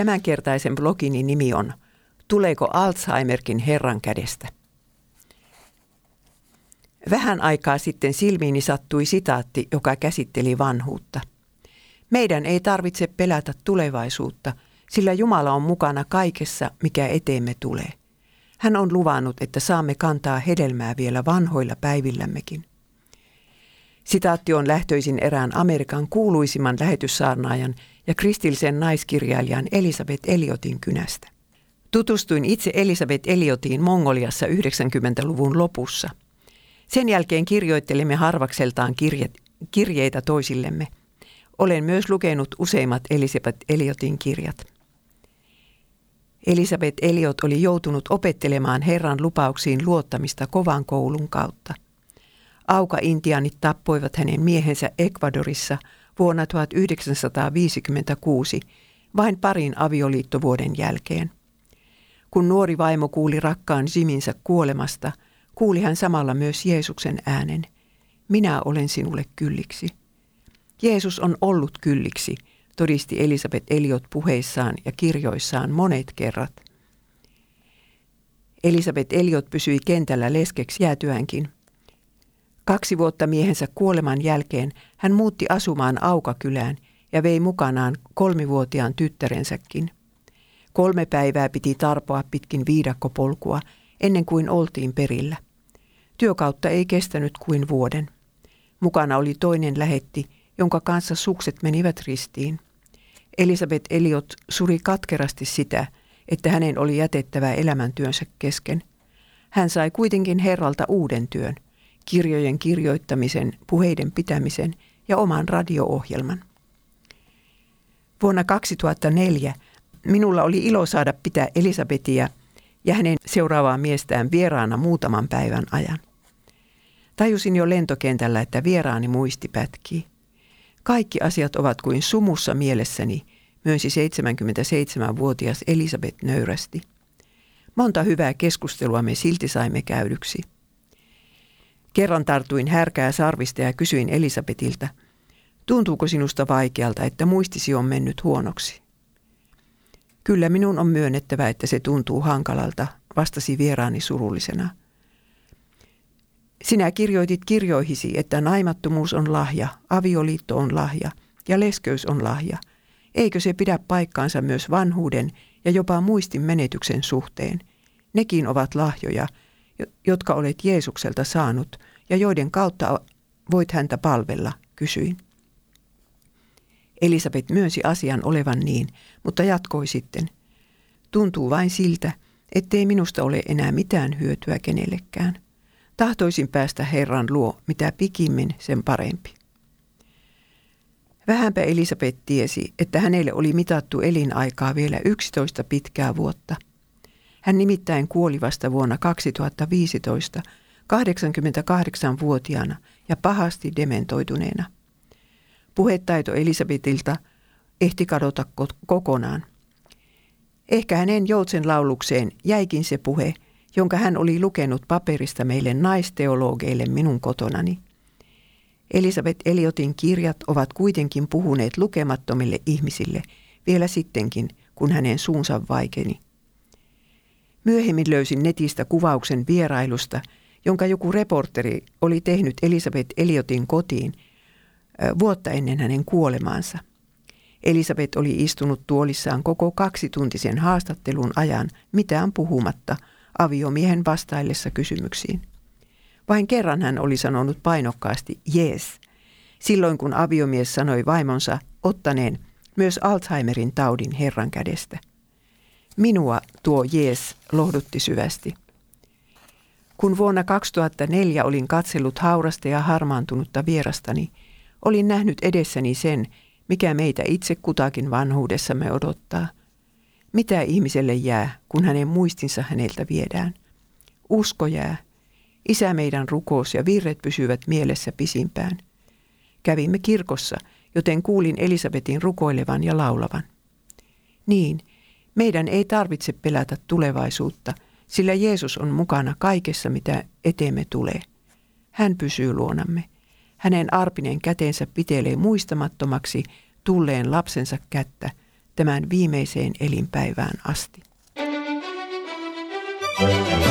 Tämänkertaisen blogini nimi on Tuleeko Alzheimerkin Herran kädestä? Vähän aikaa sitten silmiini sattui sitaatti, joka käsitteli vanhuutta. Meidän ei tarvitse pelätä tulevaisuutta, sillä Jumala on mukana kaikessa, mikä eteemme tulee. Hän on luvannut, että saamme kantaa hedelmää vielä vanhoilla päivillämmekin. Sitaatti on lähtöisin erään Amerikan kuuluisimman lähetyssaarnaajan ja kristillisen naiskirjailijan Elisabeth Eliotin kynästä. Tutustuin itse Elisabeth Eliotiin Mongoliassa 90-luvun lopussa. Sen jälkeen kirjoittelimme harvakseltaan kirje, kirjeitä toisillemme. Olen myös lukenut useimmat Elisabeth Eliotin kirjat. Elisabeth Eliot oli joutunut opettelemaan Herran lupauksiin luottamista kovan koulun kautta. Auka-intianit tappoivat hänen miehensä Ecuadorissa vuonna 1956 vain parin avioliittovuoden jälkeen. Kun nuori vaimo kuuli rakkaan Jiminsä kuolemasta, kuuli hän samalla myös Jeesuksen äänen. Minä olen sinulle kylliksi. Jeesus on ollut kylliksi – todisti Elisabeth Eliot puheissaan ja kirjoissaan monet kerrat. Elisabeth Eliot pysyi kentällä leskeksi jäätyänkin. Kaksi vuotta miehensä kuoleman jälkeen hän muutti asumaan Aukakylään ja vei mukanaan kolmivuotiaan tyttärensäkin. Kolme päivää piti tarpoa pitkin viidakkopolkua ennen kuin oltiin perillä. Työkautta ei kestänyt kuin vuoden. Mukana oli toinen lähetti, jonka kanssa sukset menivät ristiin. Elisabeth Eliot suri katkerasti sitä, että hänen oli jätettävä elämäntyönsä kesken. Hän sai kuitenkin Herralta uuden työn, kirjojen kirjoittamisen, puheiden pitämisen ja oman radio-ohjelman. Vuonna 2004 minulla oli ilo saada pitää Elisabetia ja hänen seuraavaa miestään vieraana muutaman päivän ajan. Tajusin jo lentokentällä, että vieraani muisti pätkii. Kaikki asiat ovat kuin sumussa mielessäni, myönsi 77-vuotias Elisabeth nöyrästi. Monta hyvää keskustelua me silti saimme käydyksi. Kerran tartuin härkää sarvista ja kysyin Elisabetilta, tuntuuko sinusta vaikealta, että muistisi on mennyt huonoksi? Kyllä minun on myönnettävä, että se tuntuu hankalalta, vastasi vieraani surullisena. Sinä kirjoitit kirjoihisi, että naimattomuus on lahja, avioliitto on lahja ja leskeys on lahja. Eikö se pidä paikkaansa myös vanhuuden ja jopa muistin menetyksen suhteen? Nekin ovat lahjoja, jotka olet Jeesukselta saanut ja joiden kautta voit häntä palvella, kysyin. Elisabeth myönsi asian olevan niin, mutta jatkoi sitten. Tuntuu vain siltä, ettei minusta ole enää mitään hyötyä kenellekään. Tahtoisin päästä Herran luo, mitä pikimmin sen parempi. Vähänpä Elisabeth tiesi, että hänelle oli mitattu elinaikaa vielä 11 pitkää vuotta. Hän nimittäin kuoli vasta vuonna 2015 88-vuotiaana ja pahasti dementoituneena. Puhetaito Elisabetilta ehti kadota kokonaan. Ehkä hänen joutsen laulukseen jäikin se puhe – jonka hän oli lukenut paperista meille naisteologeille minun kotonani. Elisabeth Eliotin kirjat ovat kuitenkin puhuneet lukemattomille ihmisille vielä sittenkin, kun hänen suunsa vaikeni. Myöhemmin löysin netistä kuvauksen vierailusta, jonka joku reporteri oli tehnyt Elisabeth Eliotin kotiin vuotta ennen hänen kuolemaansa. Elisabeth oli istunut tuolissaan koko kaksituntisen haastattelun ajan mitään puhumatta – aviomiehen vastaillessa kysymyksiin. Vain kerran hän oli sanonut painokkaasti jees, silloin kun aviomies sanoi vaimonsa ottaneen myös Alzheimerin taudin Herran kädestä. Minua tuo jees lohdutti syvästi. Kun vuonna 2004 olin katsellut haurasta ja harmaantunutta vierastani, olin nähnyt edessäni sen, mikä meitä itse kutakin vanhuudessamme odottaa – mitä ihmiselle jää, kun hänen muistinsa häneltä viedään? Usko jää. Isä meidän rukous ja virret pysyvät mielessä pisimpään. Kävimme kirkossa, joten kuulin Elisabetin rukoilevan ja laulavan. Niin, meidän ei tarvitse pelätä tulevaisuutta, sillä Jeesus on mukana kaikessa, mitä eteemme tulee. Hän pysyy luonamme. Hänen arpinen käteensä pitelee muistamattomaksi tulleen lapsensa kättä – tämän viimeiseen elinpäivään asti. thank you